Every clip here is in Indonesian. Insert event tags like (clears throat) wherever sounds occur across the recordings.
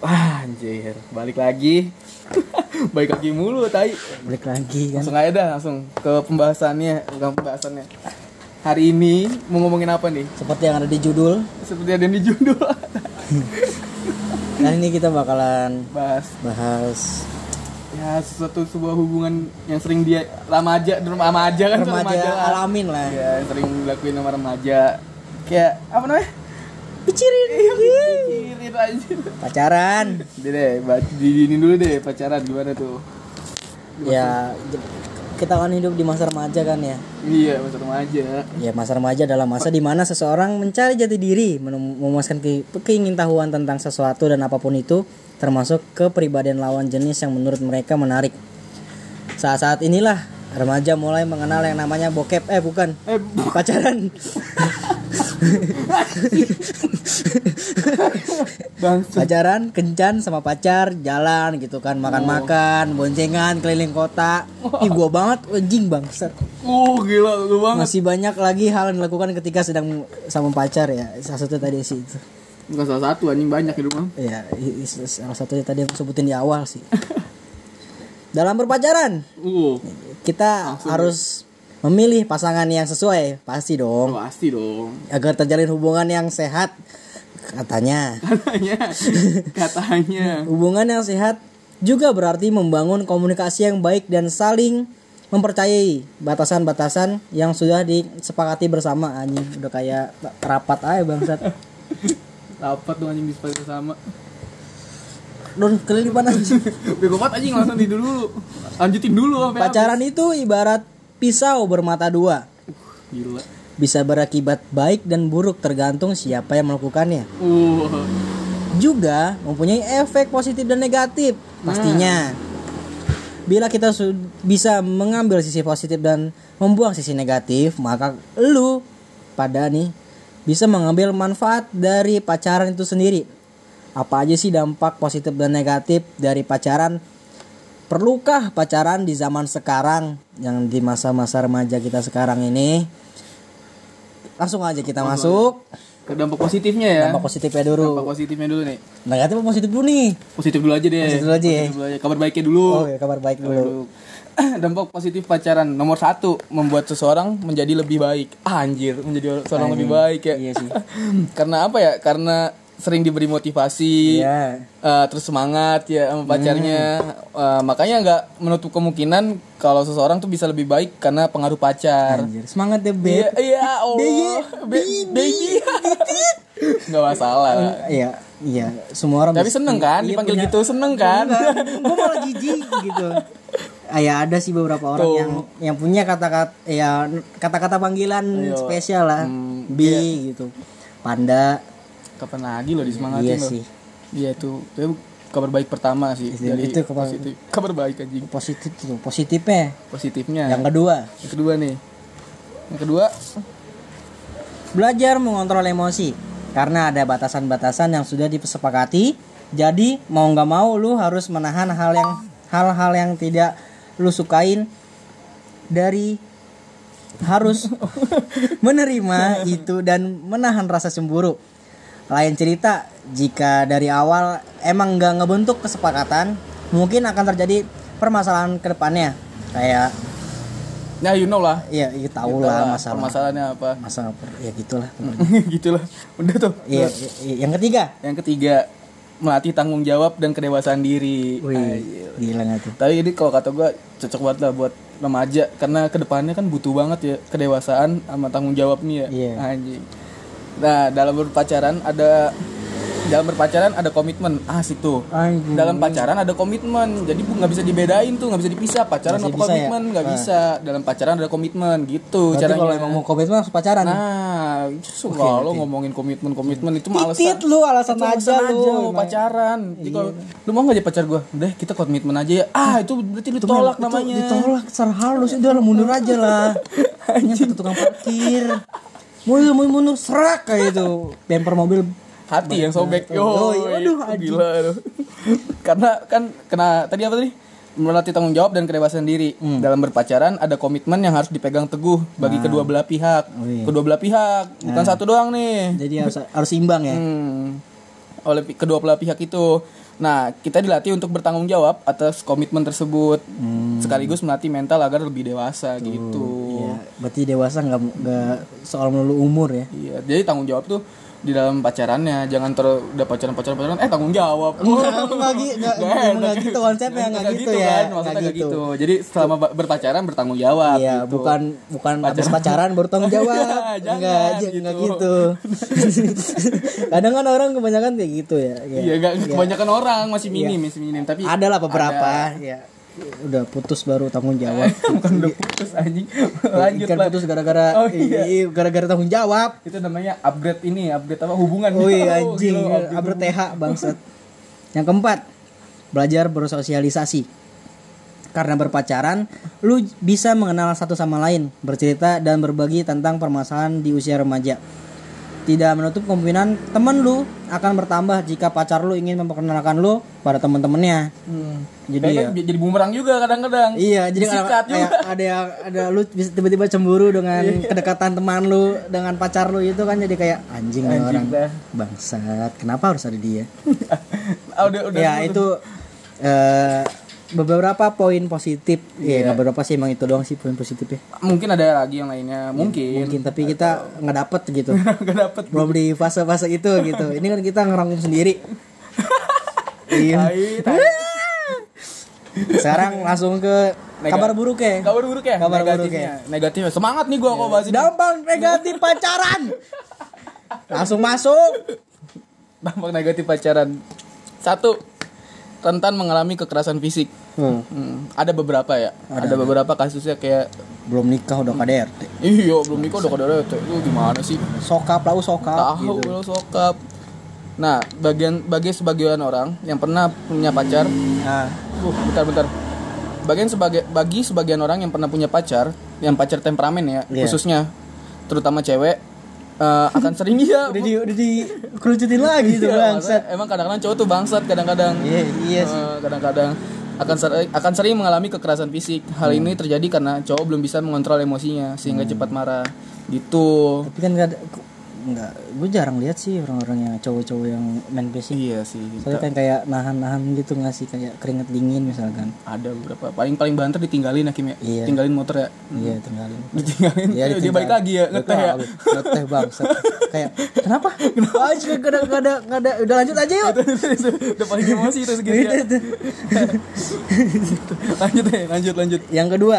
Wah, anjir, balik lagi. (laughs) balik lagi mulu, tai. balik lagi kan Langsung aja dah, langsung ke pembahasannya, bukan pembahasannya. Hari ini mau ngomongin apa nih? seperti yang ada di judul Seperti ada yang di judul. (laughs) dan ini kita bakalan Bahas bahas ya sesuatu sebuah hubungan yang sering dia remaja, remaja kan tuh remaja lah. alamin lah Ya, yang sering dilakuin sama remaja. Kayak apa namanya? pikirin Pikirin aja. pacaran Deh di ini dulu deh pacaran gimana tuh? ya kita kan hidup di masa remaja kan ya Iya, masa remaja. ya masa remaja adalah masa di mana seseorang mencari jati diri memuaskan ke, keingintahuan tentang sesuatu dan apa pun itu termasuk kepribadian lawan jenis yang menurut mereka menarik saat-saat inilah remaja mulai mengenal yang namanya bokep eh bukan Eh, pacaran bang, (laughs) pacaran kencan sama pacar jalan gitu kan makan-makan boncengan keliling kota. Ih gua banget anjing bangsat. Uh gila lu banget. masih banyak lagi hal yang dilakukan ketika sedang sama pacar ya. Salah satu tadi sih itu. Bukan salah satu anjing banyak di rumah. ya i- i- salah satunya tadi yang sebutin di awal sih. Dalam berpacaran. Uh, kita harus memilih pasangan yang sesuai pasti dong pasti dong. agar terjalin hubungan yang sehat katanya Katanya, (laughs) katanya. Hubungan yang sehat juga berarti membangun komunikasi yang baik dan saling mempercayai batasan-batasan yang sudah disepakati bersama anjing udah kayak rapat aja bangsat. (laughs) Rapat tuh anjing bisa sama. Don kelilipan anjing. (laughs) Bego banget anjing langsung di dulu. Lanjutin dulu sampai Pacaran itu ibarat pisau bermata dua. Gila. Bisa berakibat baik dan buruk tergantung siapa yang melakukannya. Uh, Juga mempunyai efek positif dan negatif pastinya. Bila kita bisa mengambil sisi positif dan membuang sisi negatif, maka lu pada nih bisa mengambil manfaat dari pacaran itu sendiri. Apa aja sih dampak positif dan negatif dari pacaran? Perlukah pacaran di zaman sekarang yang di masa-masa remaja kita sekarang ini? Langsung aja kita masuk. ke dampak positifnya ya. Dampak positifnya dulu. Dampak positifnya dulu nih. Negatif apa positif dulu nih? Positif dulu aja deh. Positif dulu aja. Positif dulu aja. Kabar baiknya dulu. Oh, ya, kabar baik dulu. (clears throat) dampak positif pacaran nomor satu membuat seseorang menjadi lebih baik Ah, anjir menjadi seorang lebih baik ya Iya sih. (laughs) karena apa ya karena sering diberi motivasi Iya. eh, terus semangat ya sama pacarnya Eh, makanya nggak menutup kemungkinan kalau seseorang tuh bisa lebih baik karena pengaruh pacar Anjir, semangat ya, iya Beb. iya Allah Be- Beyi nggak masalah Iya, iya, semua orang tapi seneng kan iya, dipanggil punya- gitu seneng kan gue malah jijik gitu. Ah, ya ada sih beberapa orang Tuh. yang yang punya kata-kata ya kata-kata panggilan Ayo. spesial lah. Hmm, B gitu. Panda. Kapan lagi lo disemangatin Iya lo sih. iya tuh itu kabar baik pertama sih Itu- dari itu kabar- positif kabar baik anjing Positif tuh, positifnya. positifnya Yang kedua, yang kedua nih yang kedua belajar mengontrol emosi karena ada batasan-batasan yang sudah disepakati. Jadi mau nggak mau lu harus menahan hal yang hal-hal yang tidak lu sukain dari harus (laughs) menerima itu dan menahan rasa cemburu. Lain cerita jika dari awal emang nggak ngebentuk kesepakatan, mungkin akan terjadi permasalahan ke depannya. Kayak ya you know lah ya, ya tahu Kita lah masalah permasalahannya apa masalah ya gitulah. (laughs) gitulah udah tuh Iya, iya, yang ketiga. yang ketiga melatih tanggung jawab dan kedewasaan diri Wih, Anjir. gila nggak tuh? tapi ini kalau kata gue cocok banget lah buat remaja karena ke depannya kan butuh banget ya kedewasaan sama tanggung jawab nih ya Iya. anjing nah dalam berpacaran ada dalam berpacaran ada komitmen asik tuh Anjing. dalam pacaran ada komitmen jadi bu- nggak bisa dibedain tuh nggak bisa dipisah pacaran apa ya? komitmen nggak Ah. bisa dalam pacaran ada komitmen gitu Berarti caranya kalau emang mau komitmen harus pacaran. nah suka lo ngomongin komitmen komitmen itu mah Titit alasan lu alasan itu aja alasan lu. aja emang. pacaran jadi kalau lu mau nggak jadi pacar gue udah kita komitmen aja ya ah itu berarti lu tolak Itu namanya Ditolak secara halus udah mundur aja lah. (laughs) Hanya satu tukang parkir. (laughs) Mundur mundur, mundur serak kayak itu. Bumper mobil hati yang sobek yo Oh, iya. Aduh, gila lu. (laughs) karena kan kena tadi apa tadi melatih tanggung jawab dan kedewasaan diri Hmm. dalam berpacaran ada komitmen yang harus dipegang teguh bagi kedua belah pihak Oh, iya. kedua belah pihak bukan satu doang nih Jadi harus harus imbang ya. Hmm, oleh kedua belah pihak itu. Nah, kita dilatih untuk bertanggung jawab atas komitmen tersebut, Hmm. sekaligus melatih mental agar lebih dewasa gitu. Iya, berarti dewasa nggak nggak soal melulu umur ya. Iya, jadi tanggung jawab tuh di dalam pacarannya, jangan ter udah pacaran pacaran pacaran, eh tanggung jawab. Enggak, enggak (laughs) gi- enggak- Nggak enggak enak. gitu konsepnya, enggak gitu ya. kan, Enggak maksudnya nggak gitu. gitu. Jadi selama berpacaran bertanggung jawab. Iya, gitu. bukan bukan habis pacaran baru tanggung (laughs) jawab. Jangan, enggak aja gitu. enggak gitu. (laughs) Kadang kan orang kebanyakan kayak gitu ya. Iya, nggak kebanyakan orang masih minim, masih minim. Tapi Ada lah beberapa ya. Udah putus baru tanggung jawab. (laughs) bukan udah putus anjing. Lanjut Ikan putus gara-gara Oh, iya. iya, gara-gara tanggung jawab. Itu namanya upgrade ini, upgrade apa hubungan. Wih Oh, (laughs) anjing, gila, upgrade TH bangsat. Yang keempat, belajar bersosialisasi. Karena berpacaran, lu bisa mengenal satu sama lain, bercerita dan berbagi tentang permasalahan di usia remaja. Tidak menutup kemungkinan temen lu akan bertambah jika pacar lu ingin memperkenalkan lu pada teman-temannya. Hmm. Jadi Jadi ya. jadi bumerang juga kadang-kadang. Iya, jadi kayak, juga. ada yang ada lu bisa tiba-tiba cemburu dengan Iya. kedekatan teman lu dengan pacar lu itu kan jadi kayak anjing, Anjing orang dah. bangsat. Kenapa harus ada dia? (laughs) Ah, udah udah. ya itu eh, beberapa poin positif. Ya, nggak beberapa sih emang itu doang sih poin positifnya. Mungkin ada lagi yang lainnya, mungkin. Mungkin tapi kita nggak dapet gitu. (laughs) Gak dapet. Belum di fase-fase itu gitu. Ini kan kita ngerangkum sendiri. (laughs) iya. (laughs) Sekarang langsung ke Nega- kabar buruk ya. Kabar buruk ya? Kabar buruk Negatifnya. Negatifnya. Semangat nih gua kok bahas ini. Dampak negatif pacaran. Langsung masuk. Dampak negatif pacaran. Satu, rentan mengalami kekerasan fisik. Hmm. Hmm, ada beberapa ya. Ada, beberapa kasusnya kayak Belum nikah udah KDRT. iya belum nikah udah kadang itu gimana sih? Sokap lau sokap Tahu gitu. lo sokap. Nah, bagian bagi sebagian orang yang pernah punya pacar, Nah, uh, bentar bentar. Bagian sebagai bagi sebagian orang yang pernah punya pacar, yang pacar temperamen ya, Iya. khususnya terutama cewek eh, akan sering iya. udah di udah di kerucutin lagi tuh Iya, bangsat. Emang kadang-kadang cowok tuh bangsat kadang-kadang. Iya, iya sih. Eh, kadang-kadang akan sering akan sering mengalami kekerasan fisik. Hal Hmm. ini terjadi karena cowok belum bisa mengontrol emosinya sehingga cepat marah. Gitu. Tapi kan enggak enggak gue jarang lihat sih orang-orang yang cowok-cowok yang main fisik. Iya sih. Soalnya kan kayak nahan-nahan gitu ngasih kayak keringet dingin misalkan. Ada beberapa. Paling paling banter ditinggalin Hakim ya. Iya. Tinggalin motor ya. Iya, tinggalin. Ditinggalin. Iya, dia balik lagi ya ngeteh ya. Ngeteh bangsat. kayak kenapa? (laughs) Kenapa? Oh, gak ada, gak ada, gak ada. Udah lanjut aja yuk. (laughs) Udah paling emosi itu segitu ya. (laughs) lanjut deh, lanjut lanjut. Yang kedua,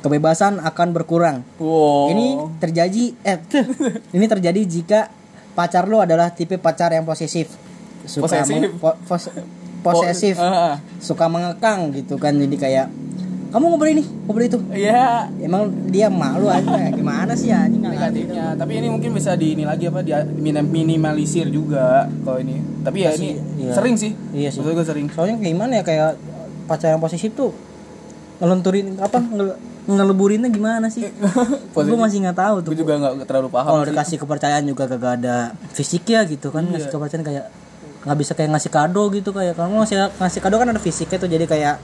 kebebasan akan berkurang. Wow. Ini terjadi eh (laughs) ini terjadi jika pacar lu adalah tipe pacar yang posesif. Suka Posesif. meng- po- pos- posesif. Po- ah, ah. Suka mengekang gitu kan. Jadi kayak kamu ngobrol ini, ngobrol itu. Iya. Emang dia malu aja gimana sih anjing negatifnya tapi ini mungkin bisa di ini lagi apa minim- minimalisir juga kalau ini tapi ya ini iya. sering sih Iya sih. Maksud gue sering Soalnya gimana ya kayak pacar yang posesif tuh ngelenturin apa ngeleburinnya gimana sih? (laughs) Gue masih nggak tahu tuh. gue juga nggak terlalu paham Kalau sih. dikasih kepercayaan juga kagak ada fisiknya gitu kan ngasih kepercayaan kayak nggak bisa kayak ngasih kado gitu kayak kalau ngasih ngasih kado kan ada fisiknya tuh jadi kayak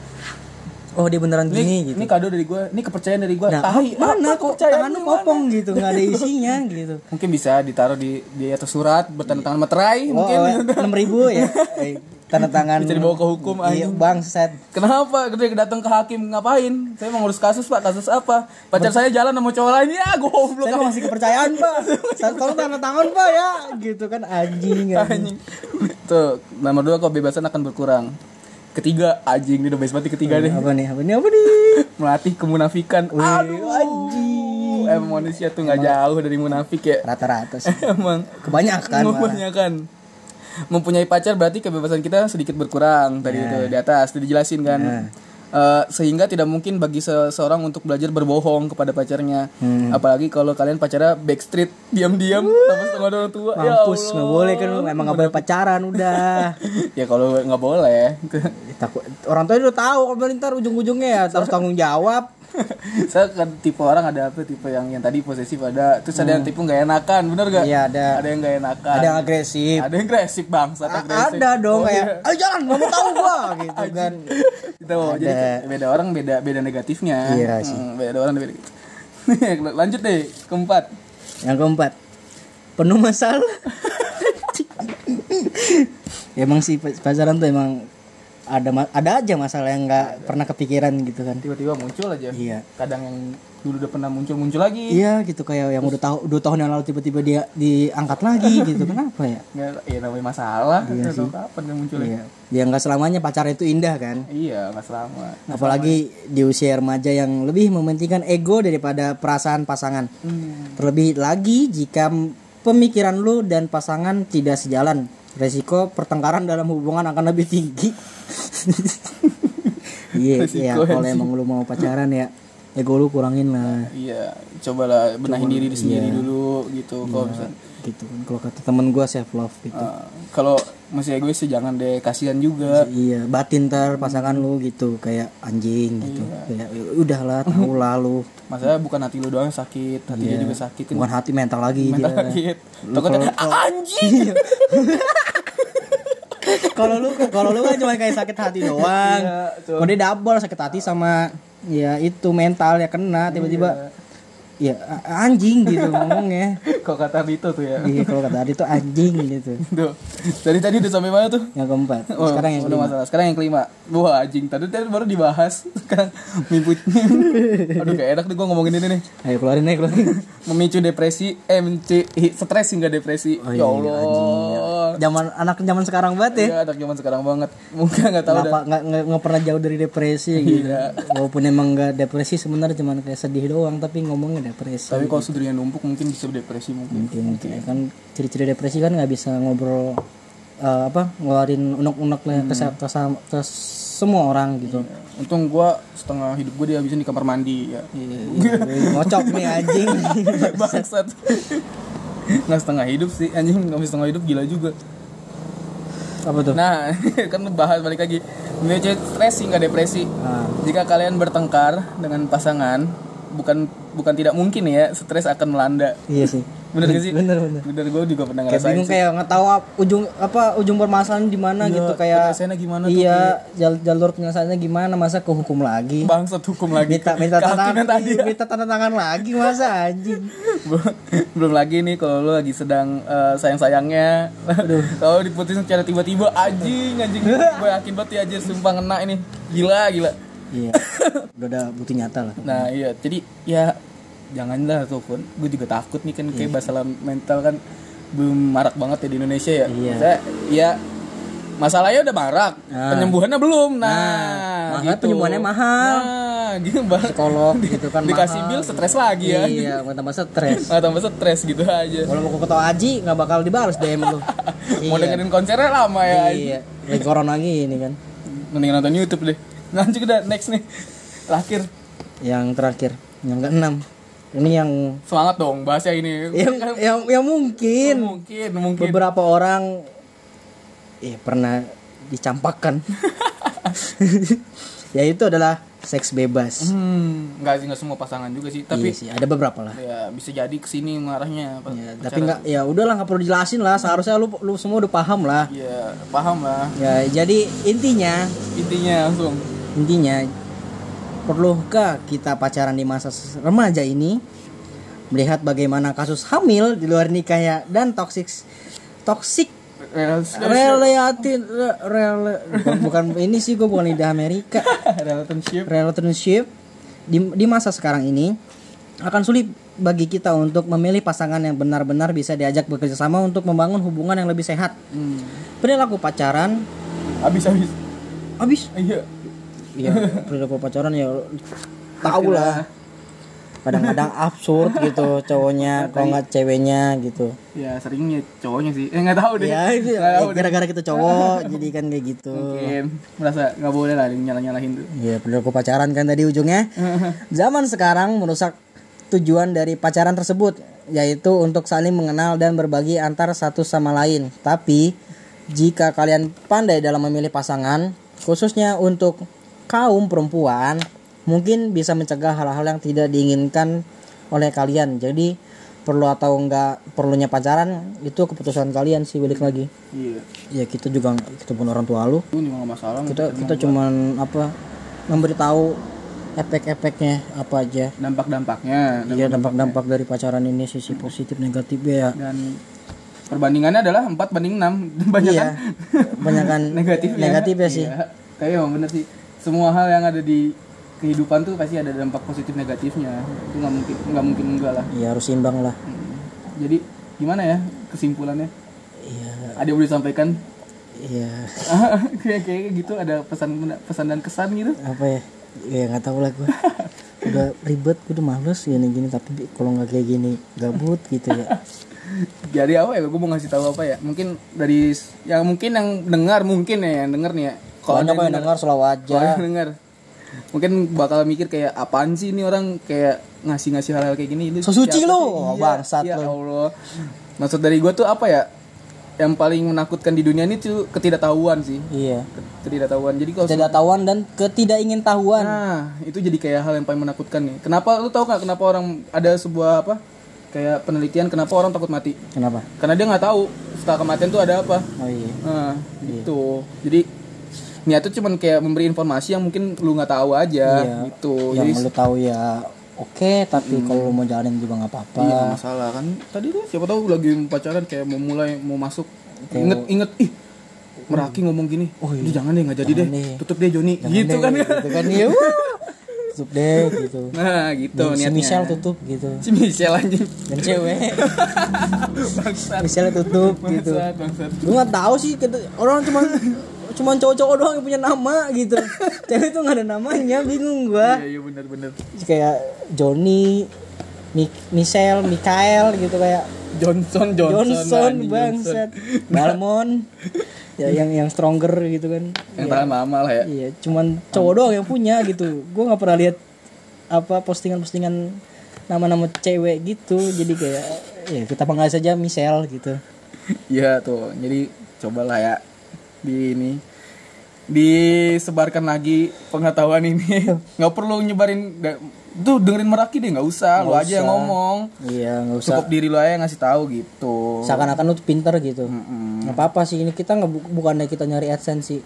oh dia beneran ini, gini gitu. ini kado dari gue ini kepercayaan dari gue Nah, tahi mana kok tangan lu mana? kopong gitu nggak ada (laughs) isinya gitu. mungkin bisa ditaruh di di atas surat bertanda tangan materai Oh, mungkin enam ribu ya. (laughs) Tanda tangan. Bisa dibawa ke hukum, Iya, bangsat. Kenapa? Gede datang ke hakim ngapain? Saya mau ngurus kasus pak, kasus apa? Pacar saya jalan sama cowok lain ya, goblok. Saya mau ngasih kepercayaan pak. Tolong tanda tangan pak ya. Gitu kan anjing. anjing. Tuh, nomor dua kebebasan akan berkurang. Ketiga, anjing ini udah best banget ketiga deh. Apa nih? Apa nih? Apa nih? (laughs) Melatih kemunafikan. Aduh, anjing. Emang manusia tuh nggak jauh dari munafik ya. Rata-rata sih. (laughs) Emang Kebanyakan. kebanyakan. Mempunyai pacar berarti kebebasan kita sedikit berkurang tadi itu di atas itu dijelasin kan. Nah. Eh, sehingga tidak mungkin bagi seseorang untuk belajar berbohong kepada pacarnya. Hmm. Apalagi kalau kalian pacarnya backstreet diam-diam tanpa setengah orang tua. Ya Mampus nggak boleh kan emang nggak boleh pacaran udah. (laughs) ya kalau nggak boleh. Takut orang tua udah tahu kalau ntar ujung-ujungnya ya harus tanggung jawab. (laughs) saya kan tipe orang ada apa tipe yang yang tadi posesif ada terus ada yang tipe nggak enakan bener gak Hmm. Iya, ada. ada yang nggak enakan Ada yang agresif. ada yang agresif agresif ada dong Oh, kayak, iya. ayo jalan, nggak mau tahu gua (laughs) gitu kan. gitu jadi beda orang beda beda negatifnya Iya sih. Hmm, beda orang beda (laughs) lanjut deh keempat Yang keempat, penuh masalah. emang sih pa- pacaran tuh emang ada ada aja masalah yang nggak pernah kepikiran gitu kan. tiba-tiba muncul aja Iya. kadang yang dulu udah pernah muncul muncul lagi Iya gitu kayak yang udah tahu dua tahun yang lalu tiba-tiba dia diangkat lagi (laughs) gitu kenapa ya? nggak ya namanya masalah Iya sih. kapan yang munculnya Iya. Ya nggak selamanya pacaran itu indah kan. iya nggak selama Apalagi di usia remaja yang lebih mementingkan ego daripada perasaan pasangan. Hmm. Terlebih lagi jika pemikiran lu dan pasangan tidak sejalan, resiko pertengkaran dalam hubungan akan lebih tinggi. (laughs) Iya, iya. Kalau emang lu mau pacaran ya, ego lu kurangin lah. iya cobalah benahin diri sendiri iya. dulu gitu kalau bisa Gitu kan. Kalau kata temen gua self love gitu. Uh, kalau masih egois sih jangan deh kasihan juga Iya, batin ter pasangan lu gitu kayak anjing gitu. Iya. Kayak "Ya udahlah, tahu lalu. masalah bukan hati lu doang sakit hatinya Iya. juga sakit kan Bukan hati mental lagi mental dia. sakit takutnya "Ah, anjing (laughs) kalau lu kalau lu kan cuma kayak sakit hati doang. Iya. Kalau dia double sakit hati sama ya itu mental ya kena tiba-tiba ya a- anjing gitu ngomongnya. (laughs) kalau kata Dito tuh ya Iya kalau kata Adi tuh anjing gitu. (laughs) Tuh. Dari tadi udah sampai mana tuh? Yang keempat. (laughs) Oh, Sekarang yang kelima. masalah. Sekarang yang kelima. Wah, anjing. Tadi tadi baru dibahas. Sekarang mimpi. Aduh, gak enak nih gua ngomongin ini nih. Ayo keluarin aja keluarin. Memicu depresi, eh memicu hi- stres hingga depresi. Oh, ya iya, Allah. Zaman anak zaman sekarang banget ya. Iya, anak zaman sekarang banget. Mungkin nggak tahu Nggak, dah. nggak, nggak, pernah jauh dari depresi gitu. Iya. Walaupun emang nggak depresi sebenarnya cuman kayak sedih doang tapi ngomongnya depresi. Tapi kalau sudahnya numpuk mungkin bisa depresi mungkin. mungkin ya kan ciri-ciri depresi kan nggak bisa ngobrol eh, apa ngeluarin unek-unek lah ke, sa- ke, sa- ke semua orang gitu Untung gua setengah hidup gua dihabisin di kamar mandi ya. Iya, ngocok nih anjing (laughs) Bangsat. (laughs) Nggak setengah hidup sih, anjing nggak setengah hidup gila juga. apa tuh Nah, (laughs) kan bahas balik lagi. Memicu stres hingga depresi. Nah, Jika kalian bertengkar dengan pasangan, bukan bukan tidak mungkin ya, stres akan melanda. iya sih (laughs) Bener gak sih? bener bener Bener gue juga pernah kayak bingung sih. kayak nggak tahu ujung apa ujung permasalahan di mana Iya, gitu kayak penyelesaiannya gimana tuh, iya jal- jalur penyelesaiannya gimana masa ke hukum lagi Bangsat hukum lagi. minta minta tanda tangan tadi ya. minta tanda tangan lagi masa anjing (laughs) Belum lagi nih kalau lu lagi sedang eh, sayang-sayangnya. (laughs) Kalau diputusin secara tiba-tiba anjing anjing. (laughs) gue yakin banget ya anjir sumpah ngena ini. Gila gila. iya udah ada bukti nyata lah Nah iya jadi ya janganlah tuh Kun. Gue juga takut nih kan kayak masalah mental kan belum marak banget ya di Indonesia ya. Iya. Maksudnya, ya masalahnya udah marak, Nah. penyembuhannya belum. Nah, Nah, makanya penyembuhannya mahal. Nah, gitu bang. psikolog gitu kan Dikasih mahal. bil stres lagi ya. iya tambah stres tambah stres gitu aja. kalau mau ke haji nggak bakal dibalas DM lu (laughs) Mau dengerin konsernya lama ya. iya lagi corona gini kan Mending nonton YouTube deh. Lanjut udah next nih. Terakhir yang terakhir yang keenam ini yang semangat dong bahasnya ini. yang yang, yang mungkin. Mungkin mungkin. beberapa orang eh pernah dicampakkan. (laughs) Yaitu adalah seks bebas. Hmm, enggak sih enggak semua pasangan juga sih, tapi iya sih ada beberapa lah. Ya bisa jadi ke sini mengarahnya apa Ya, tapi nggak ya udahlah nggak perlu dijelasin lah. Seharusnya lu lu semua udah paham lah. Ya paham lah. Ya jadi intinya intinya langsung. Intinya perlukah kita pacaran di masa remaja ini? Melihat bagaimana kasus hamil di luar nikah ya dan toxic toxic relatin re- rela- bukan, bukan ini sih gue bukan lidah Amerika. (laughs) Relationship. Relationship. Di, di masa sekarang ini akan sulit bagi kita untuk memilih pasangan yang benar-benar bisa diajak bekerja sama untuk membangun hubungan yang lebih sehat. hmm. Perilaku pacaran habis habis habis. Iya Iya, perilaku pacaran ya tahu lah. Kadang-kadang (laughs) absurd gitu cowoknya, kalau nggak ceweknya gitu. ya seringnya cowoknya sih eh nggak tahu deh Ya, itu deh. gara-gara kita cowok (laughs) jadi kan kayak gitu. mungkin merasa nggak boleh lah nyalah nyalahin tuh Iya, perilaku pacaran kan tadi ujungnya. (laughs) Zaman sekarang merusak tujuan dari pacaran tersebut yaitu untuk saling mengenal dan berbagi antar satu sama lain. Tapi jika kalian pandai dalam memilih pasangan, khususnya untuk kaum perempuan, mungkin bisa mencegah hal-hal yang tidak diinginkan oleh kalian. Jadi perlu atau enggak perlunya pacaran itu keputusan kalian sih balik lagi. Iya. Ya kita juga kita pun orang tua lu. Itu juga gak masalah kita kita cuman apa memberitahu efek-efeknya apa aja. Dampak-dampaknya iya dampak-dampak dari pacaran ini sisi positif negatifnya ya. Dan perbandingannya adalah 4 banding 6 (laughs) banyak iya. kan? Kebanyakan (laughs) negatifnya. Negatif ya sih. Iya. emang bener sih semua hal yang ada di kehidupan tuh pasti ada dampak positif negatifnya. Itu nggak mungkin nggak mungkin enggak lah. Iya harus imbang lah. Hmm. jadi gimana ya kesimpulannya? Iya. Ada yang boleh disampaikan? Iya. (laughs) Kayak kayak gitu ada pesan pesan dan kesan gitu? Apa ya? Ya nggak tahu lah gue (laughs) udah ribet gue udah males gini gini tapi kalau nggak kayak gini gabut gitu ya. (laughs) Jadi apa ya? Gue mau ngasih tahu apa ya? Mungkin dari yang mungkin yang dengar mungkin ya yang denger nih ya banyak ada yang dengar selalu kalau aja yang denger mungkin bakal mikir kayak apaan sih ini orang kayak ngasih-ngasih hal-hal kayak gini ini So suci lu. Iya, bangsat ya lu. Allah maksud dari gue tuh apa ya yang paling menakutkan di dunia ini tuh ketidaktahuan sih iya ketidaktahuan jadi kalau ketidaktahuan dan ketidakingin-tahuan Nah, itu jadi kayak hal yang paling menakutkan nih. Kenapa lu tahu nggak kenapa orang ada sebuah apa? Kayak penelitian kenapa orang takut mati? kenapa Karena dia nggak tahu setelah kematian tuh ada apa. oh iya Nah, gitu. Jadi niat tuh cuman kayak memberi informasi yang mungkin lu nggak tahu aja Iya. gitu. yang Jadi lu tahu ya oke tapi kalau lu mau jalanin juga nggak apa-apa iya masalah kan. Tadi tuh siapa tahu lagi pacaran kayak mau mulai mau masuk inget inget ih Meraki ngomong gini, oh jangan deh nggak jadi deh, deh. tutup deh Joni, Jangan gitu deh, kan gitu kan ya (laughs) tutup deh gitu Nah gitu si niatnya. Michelle tutup gitu Si Michelle anjing. dan cewek (laughs) Bangsat. Michelle tutup gitu Bangsat, bangsat. gue nggak tahu sih orang cuma (laughs) cuma cowok-cowok doang yang punya nama gitu. (laughs) Cewek tuh nggak ada namanya bingung gua. Iya iya benar benar. kayak Johnny Mi- Michelle Mikael gitu kayak Johnson Johnson. Johnson, anjing, bangsat. Balmon (laughs) ya yang yang stronger gitu kan. Yang tahan lama lah ya. iya cuman cowok doang yang punya gitu. Gue nggak pernah lihat apa postingan-postingan nama-nama cewek gitu. Jadi kayak ya kita panggil saja Michelle gitu. Iya tuh. Jadi cobalah ya di ini disebarkan lagi pengetahuan ini. (laughs) nggak perlu nyebarin nggak- tuh dengerin meraki deh nggak usah lu aja yang ngomong. iya nggak usah Cukup diri lu aja yang ngasih tahu gitu. seakan-akan lu tuh pinter gitu Mm-mm. nggak apa-apa sih ini kita nggak bu- bukannya kita nyari adsense sih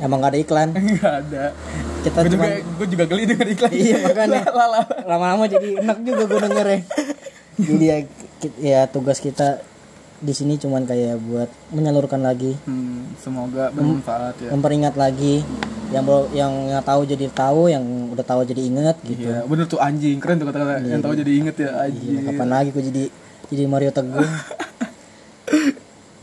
emang gak ada iklan (laughs) Nggak ada. kita Gue juga, cuma gue juga geli denger iklan. Iya, makanya. (laughs) Lama-lama jadi enak juga gue denger ya jadi ya, ya tugas kita di sini cuman kayak buat menyalurkan lagi. Hmm, semoga bermanfaat ya. memperingat lagi yang belum yang nggak tahu jadi tahu yang udah tahu jadi inget gitu. Iya, bener tuh anjing. Keren tuh kata-kata yang tahu jadi inget ya anjing. Iya, kapan lagi gue jadi jadi Mario Teguh? (laughs)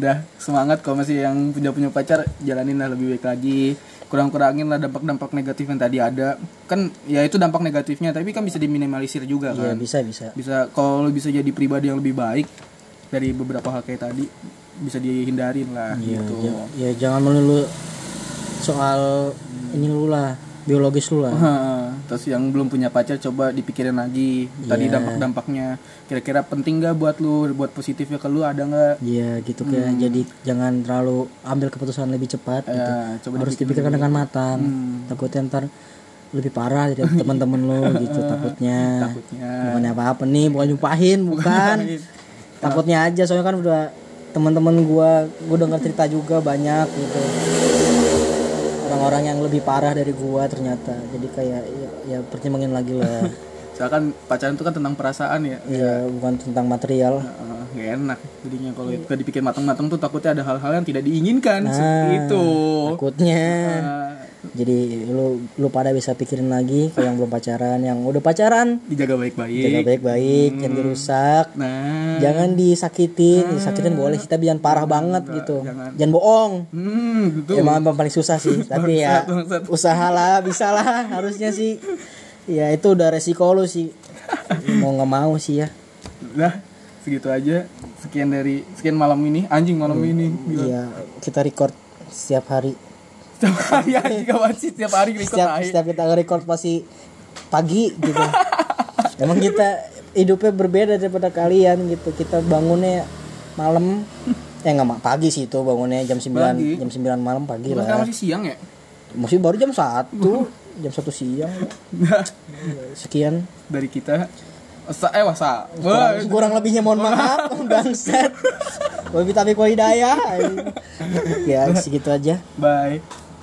Dah semangat kalau masih yang punya punya pacar jalanin lah lebih baik lagi. Kurang-kurangin lah dampak-dampak negatif yang tadi ada. Kan ya itu dampak negatifnya tapi kan bisa diminimalisir juga kan. bisa bisa. Bisa kalau bisa jadi pribadi yang lebih baik dari beberapa hal kayak tadi bisa dihindarin lah Iya, gitu ja- ya jangan melulu soal ini lu lah biologis lu lah terus yang belum punya pacar coba dipikirin lagi tadi Iya. dampak-dampaknya kira-kira penting gak buat lu buat positifnya ke lu ada nggak Iya gitu kayak Hmm. jadi jangan terlalu ambil keputusan lebih cepat gitu. Ya, coba Harus dipikirkan dengan matang. Hmm. Takutnya ntar lebih parah dari (laughs) teman-teman lo gitu takutnya. takutnya Bukan apa-apa nih, bukan nyumpahin, bukan. (laughs) takutnya aja soalnya kan udah teman-teman gua gua dengar cerita juga banyak gitu. Orang-orang yang lebih parah dari gua ternyata. Jadi kayak ya, ya pertimbangin lagi lah. (laughs) Misalkan pacaran itu kan tentang perasaan ya. Iya, bukan tentang material. Heeh, nggak enak jadinya kalau gak dipikir matang-matang tuh takutnya ada hal-hal yang tidak diinginkan seperti itu. Takutnya. Nah, Jadi lu lu pada bisa pikirin lagi kalau yang belum pacaran, yang udah pacaran dijaga baik-baik. jaga baik-baik, jangan dirusak, Nah, jangan disakitin, disakitin boleh tapi jangan parah banget gitu, jangan. jangan bohong. hmm, gitu. Emang paling susah sih, (laughs) tapi ya bangsat. usahalah, bisa lah harusnya sih. Ya itu udah resiko lu sih, mau nggak mau sih ya. Nah, segitu aja. Sekian dari sekian malam ini, anjing malam ini. Gila. Iya kita record setiap hari, Setiap hari anjing kawan sih setiap hari record setiap tai. setiap kita record pasti pagi gitu. (laughs) Emang kita hidupnya berbeda daripada kalian gitu. Kita bangunnya malam eh nggak pagi sih itu bangunnya jam 9 Pagi. jam 9 malam pagi Bukan lah. sekarang masih siang ya? Masih baru jam 1. jam satu siang. (laughs) Sekian. dari kita Wasa, eh wasa Kurang, kurang lebihnya mohon (laughs) maaf, bangset. Wabi tapi hidayah. Ya, segitu aja. bye